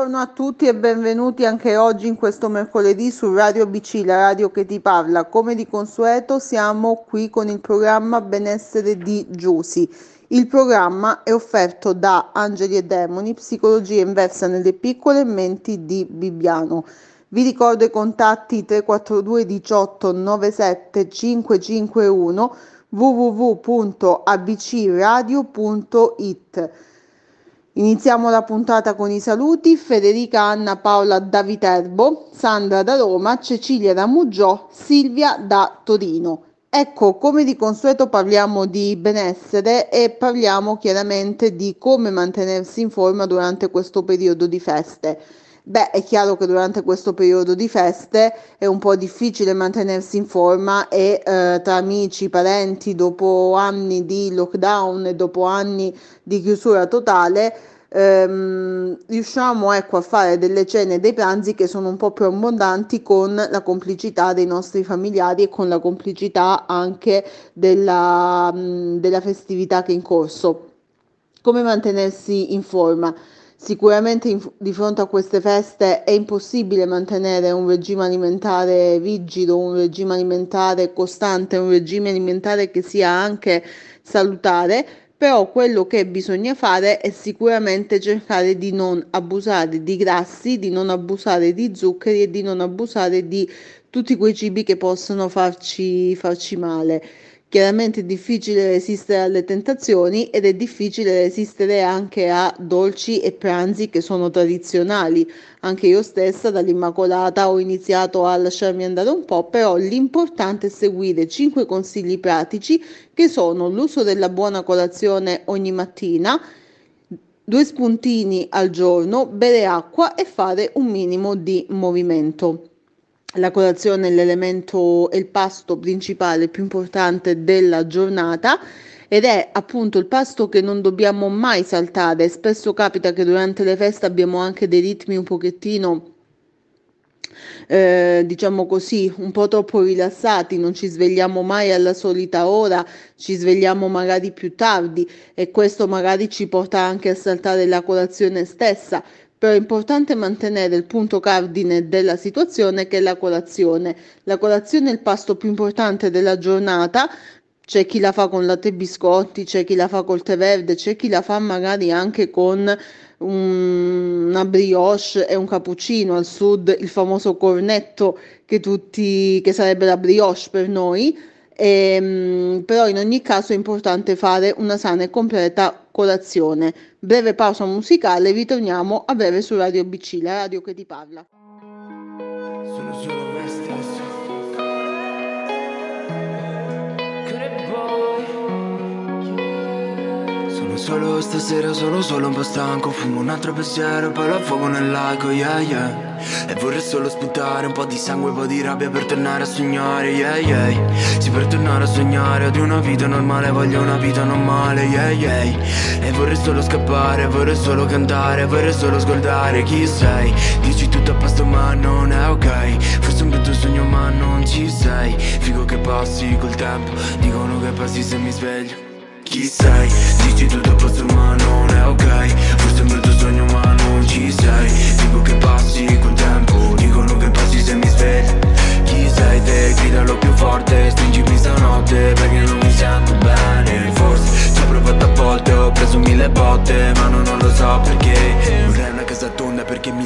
Buongiorno a tutti e benvenuti anche oggi in questo mercoledì su Radio BC, la radio che ti parla. Come di consueto siamo qui con il programma Benessere di Giusy. Il programma è offerto da Angeli e Demoni, psicologia inversa nelle piccole menti di Bibbiano. Vi ricordo i contatti 342 18 97 551 www.abcradio.it. Iniziamo la puntata con i saluti. Federica Anna Paola da Viterbo, Sandra da Roma, Cecilia da Muggiò, Silvia da Torino. Ecco, come di consueto parliamo di benessere e parliamo chiaramente di come mantenersi in forma durante questo periodo di feste. Beh, è chiaro che durante questo periodo di feste è un po' difficile mantenersi in forma e eh, tra amici, parenti, dopo anni di lockdown e dopo anni di chiusura totale, ehm, riusciamo ecco, a fare delle cene e dei pranzi che sono un po' più abbondanti con la complicità dei nostri familiari e con la complicità anche della, della festività che è in corso. Come mantenersi in forma? Sicuramente di fronte a queste feste è impossibile mantenere un regime alimentare rigido, un regime alimentare costante, un regime alimentare che sia anche salutare, però quello che bisogna fare è sicuramente cercare di non abusare di grassi, di non abusare di zuccheri e di non abusare di tutti quei cibi che possono farci, farci male. Chiaramente è difficile resistere alle tentazioni ed è difficile resistere anche a dolci e pranzi che sono tradizionali. Anche io stessa dall'Immacolata ho iniziato a lasciarmi andare un po', però l'importante è seguire 5 consigli pratici che sono l'uso della buona colazione ogni mattina, due spuntini al giorno, bere acqua e fare un minimo di movimento la colazione è l'elemento e il pasto principale più importante della giornata ed è appunto il pasto che non dobbiamo mai saltare. Spesso capita che durante le feste abbiamo anche dei ritmi un pochettino eh, diciamo così, un po' troppo rilassati, non ci svegliamo mai alla solita ora, ci svegliamo magari più tardi e questo magari ci porta anche a saltare la colazione stessa però è importante mantenere il punto cardine della situazione che è la colazione. La colazione è il pasto più importante della giornata, c'è chi la fa con latte e biscotti, c'è chi la fa col tè verde, c'è chi la fa magari anche con un, una brioche e un cappuccino, al sud il famoso cornetto che, tutti, che sarebbe la brioche per noi, e, ehm, però in ogni caso è importante fare una sana e completa colazione. Breve pausa musicale, ritorniamo a breve su Radio BC, la radio che ti parla. Sono solo solo stasera, sono solo un po' stanco. Fumo un altro pensiero, poi la fuoco nel lago, yeah yeah. E vorrei solo sputare un po' di sangue, un po' di rabbia per tornare a sognare, yeah yeah. Sì, per tornare a sognare di una vita normale, voglio una vita normale, yeah yeah. E vorrei solo scappare, vorrei solo cantare, vorrei solo scordare chi sei? Dici tutto a posto ma non è ok. Forse un brutto sogno ma non ci sei. Figo che passi col tempo, dicono che passi se mi sveglio. Chi sei? Dici tutto a posto ma non è ok. Forse un brutto sogno ma non ci sei. Figo che passi col tempo Dicono che passi se mi sveglio Chi sei te? Gridalo più forte Stringimi stanotte perché non mi sento bene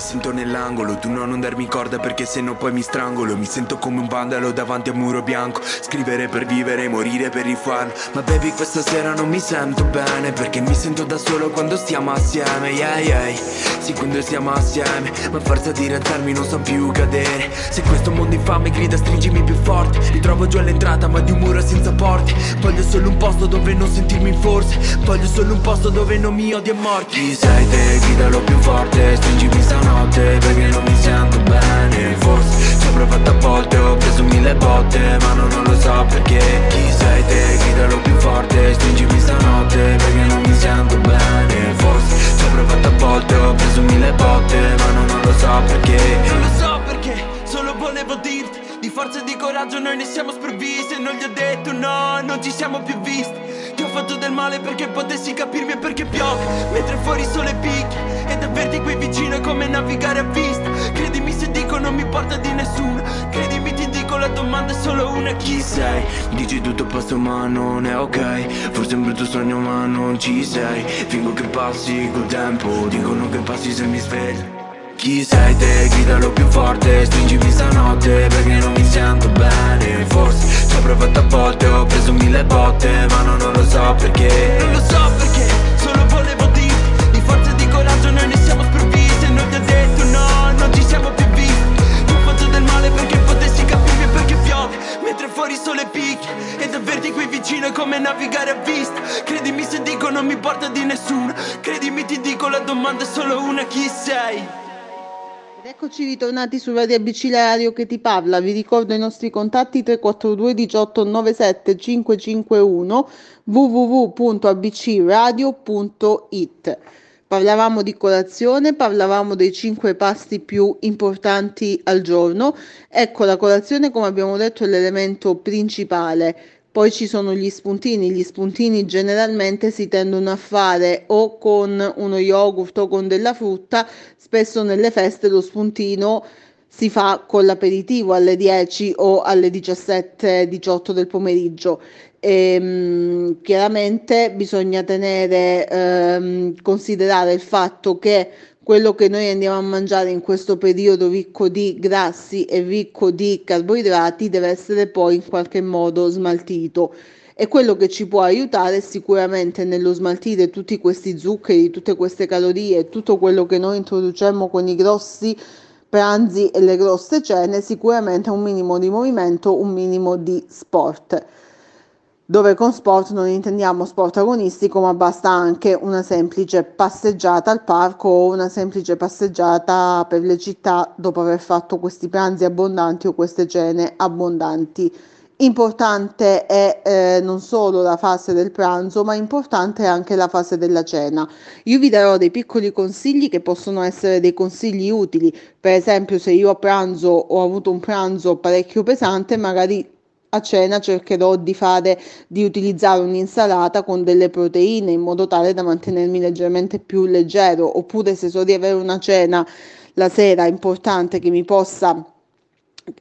sento nell'angolo Tu no non darmi corda perché se no poi mi strangolo. Mi sento come un vandalo davanti a un muro bianco. Scrivere per vivere, morire per fan. Ma baby questa sera non mi sento bene Perché mi sento da solo quando stiamo assieme Yeah yeah. Sì quando stiamo assieme Ma forza di rialzarmi non so più cadere. Se questo mondo infame grida stringimi più forte. Mi trovo giù all'entrata ma di un muro senza porte. Voglio solo un posto dove non sentirmi forse Voglio solo un posto dove non mi odio a morte Chi sei te? Gridalo più forte Stringimi stanotte perché non mi sento bene. Forse ci ho provato a volte Ho preso mille botte ma non, non lo so perché. Chi sei te? Gridalo più forte Stringimi stanotte perché non mi sento bene. Forse ci ho provato a volte Ho preso mille botte ma non, non lo so perché. Non lo so perché Solo volevo dirti Di forza e di coraggio noi ne siamo sprovvisti. E non gli ho detto no Non ci siamo più visti. Ti ho fatto del male perché potessi capirmi e perché piove Mentre fuori sole picchia Ed avverti come navigare a vista. Credimi se dico non mi porta di nessuno. Credimi ti dico la domanda è solo una. Chi sei? Dici tutto passo ma non è ok. Forse è un brutto sogno ma non ci sei. Fingo che passi col tempo. Dicono che passi se mi svegli. Chi sei? Te? Gridalo più forte, stringimi stanotte perché non mi sento bene. Forse ci ho provato a volte, ho preso mille botte Ma non lo so perché. Non lo so come navigare a vista Credimi se dico non mi porta di nessuno Credimi ti dico la domanda è solo una Chi sei? Eccoci ritornati su Radio ABC radio che ti parla. Vi ricordo i nostri contatti 342 18 97 551 www.abcradio.it. Parlavamo di colazione, parlavamo dei cinque pasti più importanti al giorno. Ecco, la colazione, come abbiamo detto, è l'elemento principale poi ci sono gli spuntini, gli spuntini generalmente si tendono a fare o con uno yogurt o con della frutta, spesso nelle feste lo spuntino si fa con l'aperitivo alle 10 o alle 17-18 del pomeriggio. E, ehm, chiaramente bisogna tenere, ehm, considerare il fatto che quello che noi andiamo a mangiare in questo periodo ricco di grassi e ricco di carboidrati deve essere poi in qualche modo smaltito. E quello che ci può aiutare sicuramente nello smaltire tutti questi zuccheri, tutte queste calorie, tutto quello che noi introduciamo con i grossi pranzi e le grosse cene, sicuramente un minimo di movimento, un minimo di sport dove con sport non intendiamo sport agonistico, ma basta anche una semplice passeggiata al parco o una semplice passeggiata per le città dopo aver fatto questi pranzi abbondanti o queste cene abbondanti. Importante è eh, non solo la fase del pranzo, ma importante è anche la fase della cena. Io vi darò dei piccoli consigli che possono essere dei consigli utili. Per esempio, se io a pranzo ho avuto un pranzo parecchio pesante, magari a cena cercherò di fare di utilizzare un'insalata con delle proteine in modo tale da mantenermi leggermente più leggero. Oppure se so di avere una cena la sera importante che mi possa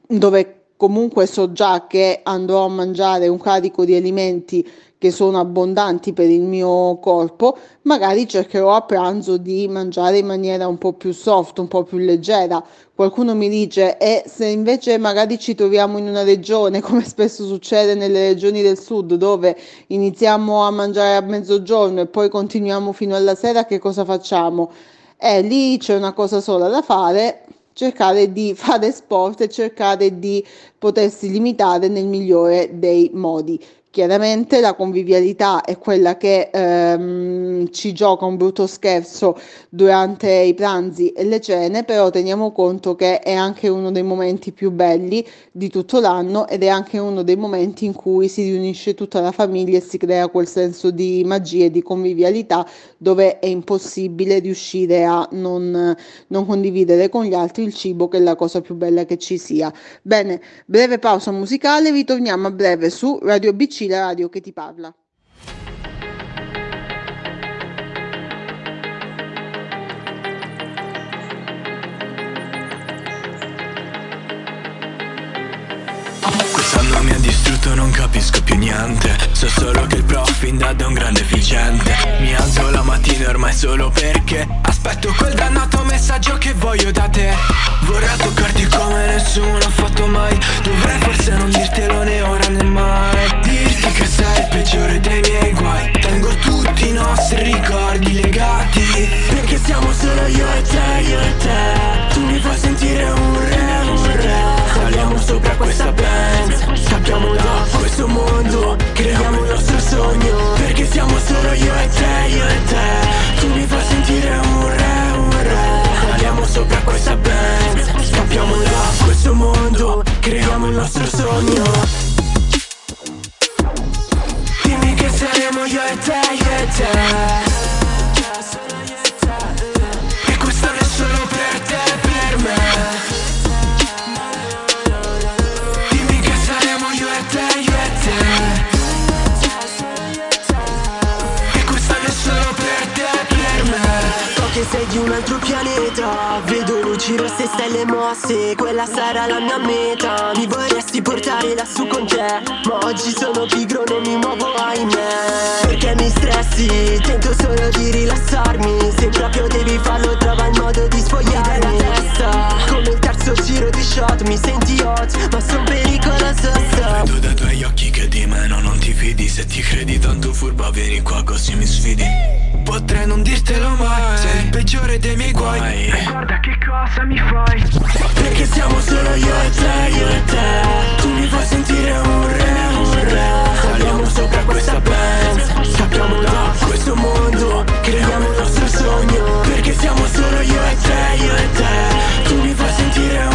dove comunque so già che andrò a mangiare un carico di alimenti che sono abbondanti per il mio corpo, magari cercherò a pranzo di mangiare in maniera un po' più soft, un po' più leggera. Qualcuno mi dice, e se invece magari ci troviamo in una regione, come spesso succede nelle regioni del sud, dove iniziamo a mangiare a mezzogiorno e poi continuiamo fino alla sera, che cosa facciamo? E lì c'è una cosa sola da fare, cercare di fare sport e cercare di potersi limitare nel migliore dei modi. Chiaramente la convivialità è quella che ehm, ci gioca un brutto scherzo durante i pranzi e le cene, però teniamo conto che è anche uno dei momenti più belli di tutto l'anno ed è anche uno dei momenti in cui si riunisce tutta la famiglia e si crea quel senso di magia e di convivialità dove è impossibile riuscire a non, non condividere con gli altri il cibo che è la cosa più bella che ci sia. Bene, breve pausa musicale, ritorniamo a breve su Radio BC la radio che ti parla. Quest'anno mi ha distrutto, non capisco più niente. So solo che il prof Indad è un grande efficiente. Mi alzo la mattina ormai solo perché Aspetto quel dannato messaggio che voglio da te. Vorrei toccarti come nessuno ha fatto mai. Dovrei forse non dirtelo né ora né mai sei il peggiore dei miei guai. Tengo tutti i nostri ricordi legati. Perché siamo solo io e te, io e te. Tu mi fai sentire un re, un re. Saliamo sopra questa band Scappiamo da questo mondo Creiamo il nostro sogno. Perché siamo solo io e te, io e te. Tu mi fai sentire un re, un re. Saliamo sopra questa band Scappiamo da questo mondo Creiamo il nostro sogno io e te, io e te. Questo è solo per te, per me. Dimmi che saremo io e te, e te. E questo è solo per te, per me. So sei di un altro pianeta Vedo luci rosse e stelle mosse Quella sarà la mia meta. Mi vorresti portare lassù con te Ma oggi sono pigro, non mi muovo ahimè. Perché mi stressi, tento solo di rilassarmi. Se proprio devi farlo trova il modo di sfogliarmi. La testa. Come il terzo giro di shot mi senti hot Ma son pericoloso. Vedo dai tuoi occhi che di me non ti fidi. Se ti credi tanto furba vieni qua così mi sfidi Potrei non dirtelo mai. Sei il peggiore dei miei guai. E guarda che cosa mi fai. Perché siamo solo io e te, io e te. Tu mi fai sentire un re, un re Saliamo sopra questa band Scappiamo da questo mondo Creiamo il nostro sogno. Perché siamo solo io e te, io e te. Tu mi fai sentire un re,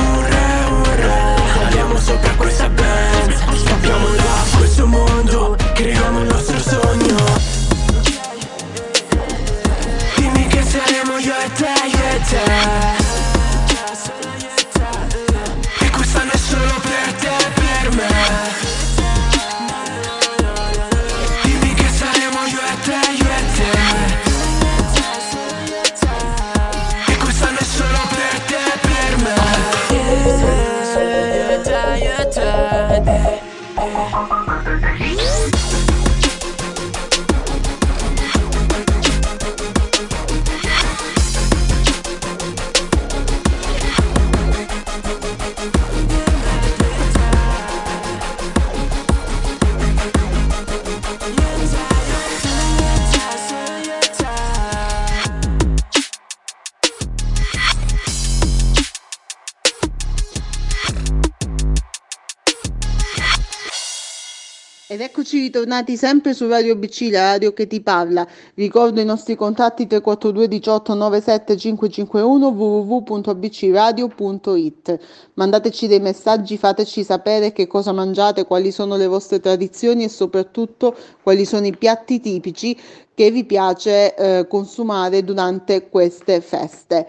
Ed eccoci ritornati sempre su Radio BC, la radio che ti parla. Ricordo i nostri contatti 342 18 97 551 www.abcradio.it. Mandateci dei messaggi, fateci sapere che cosa mangiate, quali sono le vostre tradizioni e soprattutto quali sono i piatti tipici che vi piace eh, consumare durante queste feste.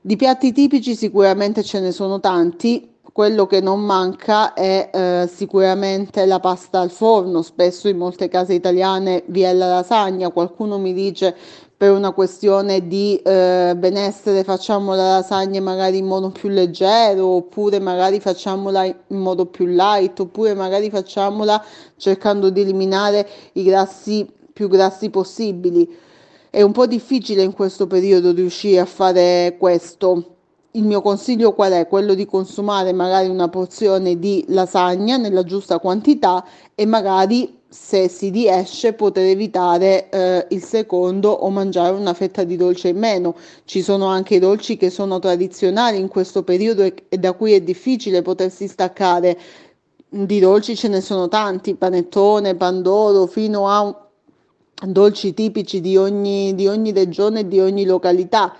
Di piatti tipici sicuramente ce ne sono tanti, quello che non manca è eh, sicuramente la pasta al forno, spesso in molte case italiane vi è la lasagna, qualcuno mi dice per una questione di eh, benessere facciamo la lasagna magari in modo più leggero oppure magari facciamola in modo più light oppure magari facciamola cercando di eliminare i grassi più grassi possibili. È un po' difficile in questo periodo riuscire a fare questo il mio consiglio qual è? Quello di consumare magari una porzione di lasagna nella giusta quantità e magari se si riesce poter evitare eh, il secondo o mangiare una fetta di dolce in meno. Ci sono anche i dolci che sono tradizionali in questo periodo e, e da cui è difficile potersi staccare. Di dolci ce ne sono tanti, panettone, pandoro, fino a dolci tipici di ogni, di ogni regione e di ogni località.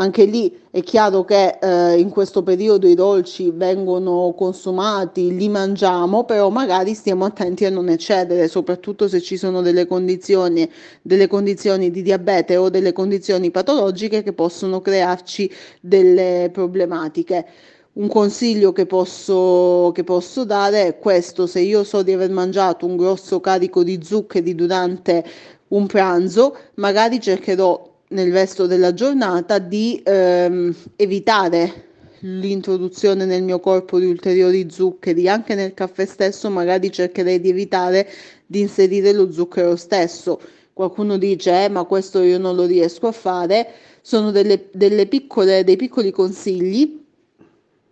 Anche lì è chiaro che eh, in questo periodo i dolci vengono consumati, li mangiamo, però magari stiamo attenti a non eccedere, soprattutto se ci sono delle condizioni, delle condizioni di diabete o delle condizioni patologiche che possono crearci delle problematiche. Un consiglio che posso, che posso dare è questo, se io so di aver mangiato un grosso carico di zuccheri durante un pranzo, magari cercherò nel resto della giornata di ehm, evitare l'introduzione nel mio corpo di ulteriori zuccheri, anche nel caffè stesso magari cercherei di evitare di inserire lo zucchero stesso. Qualcuno dice, eh, ma questo io non lo riesco a fare, sono delle, delle piccole, dei piccoli consigli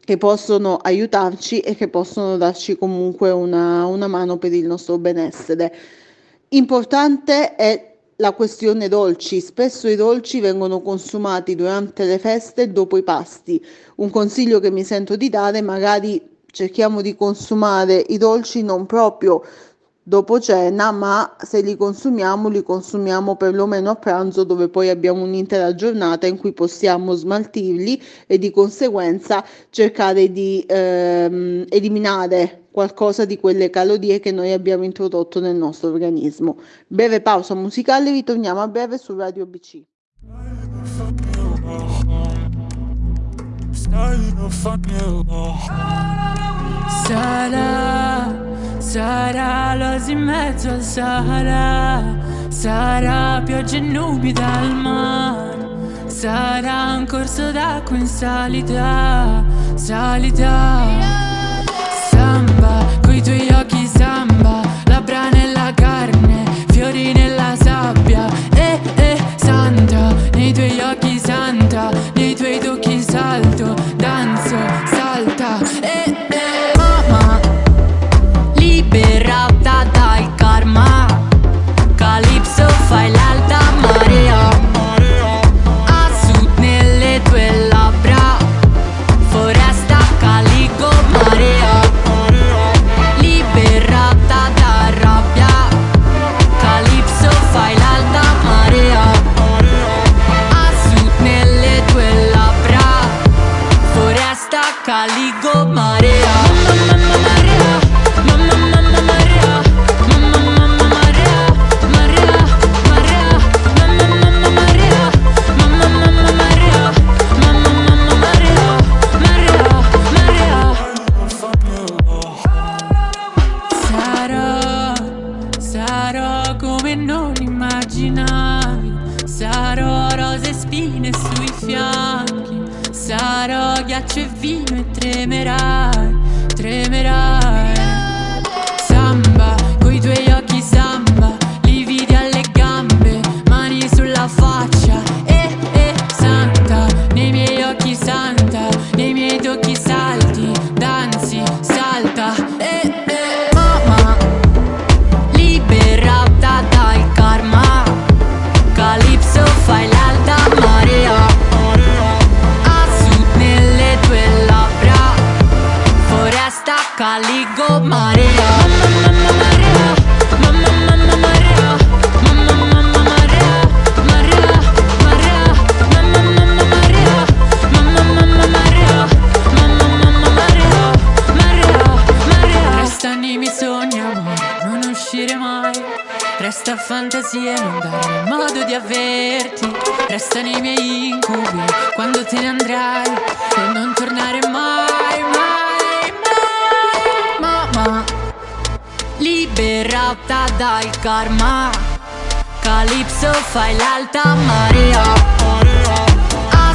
che possono aiutarci e che possono darci comunque una, una mano per il nostro benessere. Importante è la questione dolci. Spesso i dolci vengono consumati durante le feste e dopo i pasti. Un consiglio che mi sento di dare, magari cerchiamo di consumare i dolci non proprio dopo cena, ma se li consumiamo, li consumiamo perlomeno a pranzo, dove poi abbiamo un'intera giornata in cui possiamo smaltirli e di conseguenza cercare di ehm, eliminare qualcosa di quelle calorie che noi abbiamo introdotto nel nostro organismo. Breve pausa musicale, ritorniamo a breve su Radio BC. Sarà, sarà l'osi in mezzo al Sahara, sarà pioggia e nubi dal mare, sarà corso d'acqua in salita, salita. Caligo marea. Resta fantasia e non darmi modo di averti. Resta nei miei incubi quando te ne andrai. E non tornare mai, mai, mai. Mamma, Liberata dal karma. Calypso fai l'alta marea. A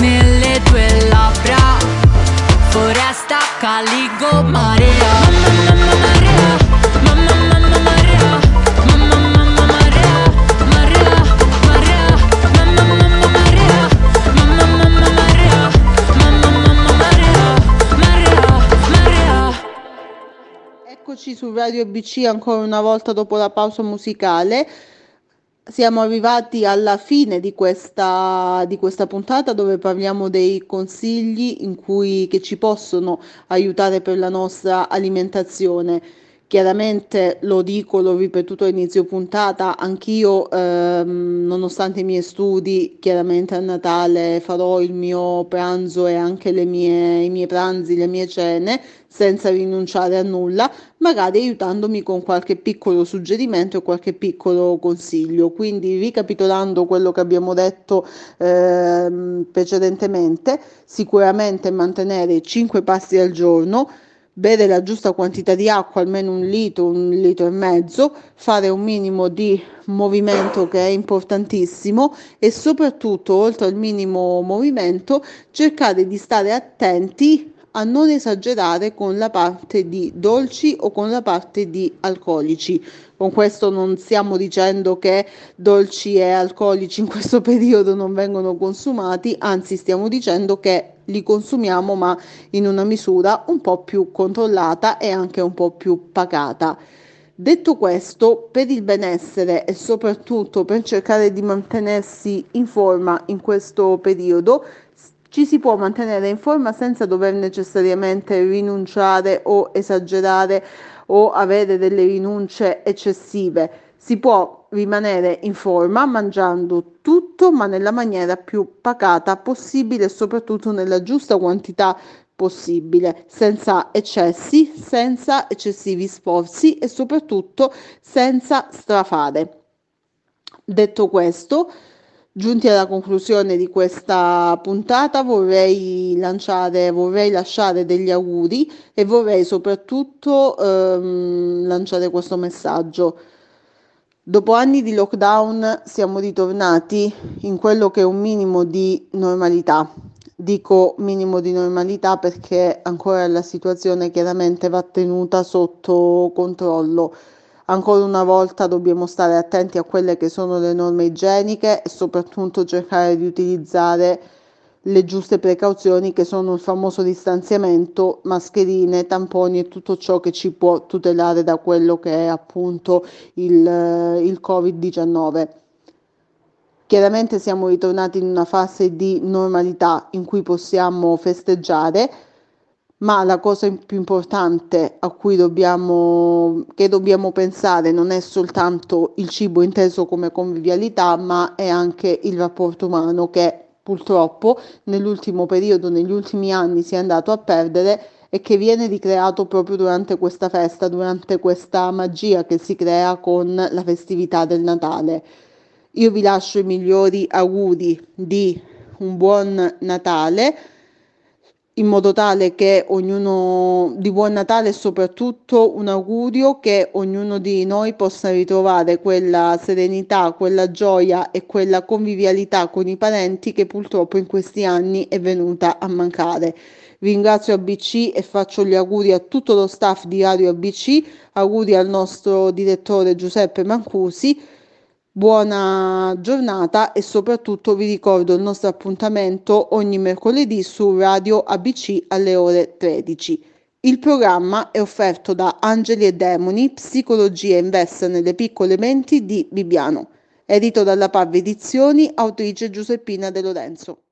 nelle tue labbra. Foresta caligo marea Eccoci su Radio BC ancora una volta dopo la pausa musicale. Siamo arrivati alla fine di questa, di questa puntata dove parliamo dei consigli cui, che ci possono aiutare per la nostra alimentazione. Chiaramente lo dico, l'ho ripetuto a inizio puntata, anch'io, ehm, nonostante i miei studi, chiaramente a Natale farò il mio pranzo e anche mie, i miei pranzi, le mie cene, senza rinunciare a nulla, magari aiutandomi con qualche piccolo suggerimento e qualche piccolo consiglio. Quindi, ricapitolando quello che abbiamo detto ehm, precedentemente, sicuramente mantenere 5 passi al giorno bere la giusta quantità di acqua, almeno un litro, un litro e mezzo, fare un minimo di movimento che è importantissimo e soprattutto, oltre al minimo movimento, cercare di stare attenti a non esagerare con la parte di dolci o con la parte di alcolici. Con questo non stiamo dicendo che dolci e alcolici in questo periodo non vengono consumati, anzi stiamo dicendo che li consumiamo ma in una misura un po' più controllata e anche un po' più pacata. Detto questo, per il benessere e soprattutto per cercare di mantenersi in forma in questo periodo, ci si può mantenere in forma senza dover necessariamente rinunciare o esagerare o avere delle rinunce eccessive. Si può rimanere in forma mangiando tutto ma nella maniera più pacata possibile e soprattutto nella giusta quantità possibile, senza eccessi, senza eccessivi sforzi e soprattutto senza strafare. Detto questo, giunti alla conclusione di questa puntata, vorrei lanciare, vorrei lasciare degli auguri e vorrei soprattutto ehm, lanciare questo messaggio. Dopo anni di lockdown siamo ritornati in quello che è un minimo di normalità. Dico minimo di normalità perché ancora la situazione chiaramente va tenuta sotto controllo. Ancora una volta dobbiamo stare attenti a quelle che sono le norme igieniche e soprattutto cercare di utilizzare le giuste precauzioni che sono il famoso distanziamento, mascherine, tamponi e tutto ciò che ci può tutelare da quello che è appunto il, il Covid-19. Chiaramente siamo ritornati in una fase di normalità in cui possiamo festeggiare, ma la cosa più importante a cui dobbiamo, dobbiamo pensare non è soltanto il cibo inteso come convivialità, ma è anche il rapporto umano che purtroppo nell'ultimo periodo, negli ultimi anni si è andato a perdere e che viene ricreato proprio durante questa festa, durante questa magia che si crea con la festività del Natale. Io vi lascio i migliori auguri di un buon Natale in modo tale che ognuno di buon Natale e soprattutto un augurio che ognuno di noi possa ritrovare quella serenità, quella gioia e quella convivialità con i parenti che purtroppo in questi anni è venuta a mancare. Ringrazio ABC e faccio gli auguri a tutto lo staff di Radio ABC, auguri al nostro direttore Giuseppe Mancusi Buona giornata e soprattutto vi ricordo il nostro appuntamento ogni mercoledì su Radio ABC alle ore 13. Il programma è offerto da Angeli e Demoni, Psicologia inversa nelle piccole menti di Bibiano. Edito dalla Parve Edizioni, autrice Giuseppina De Lorenzo.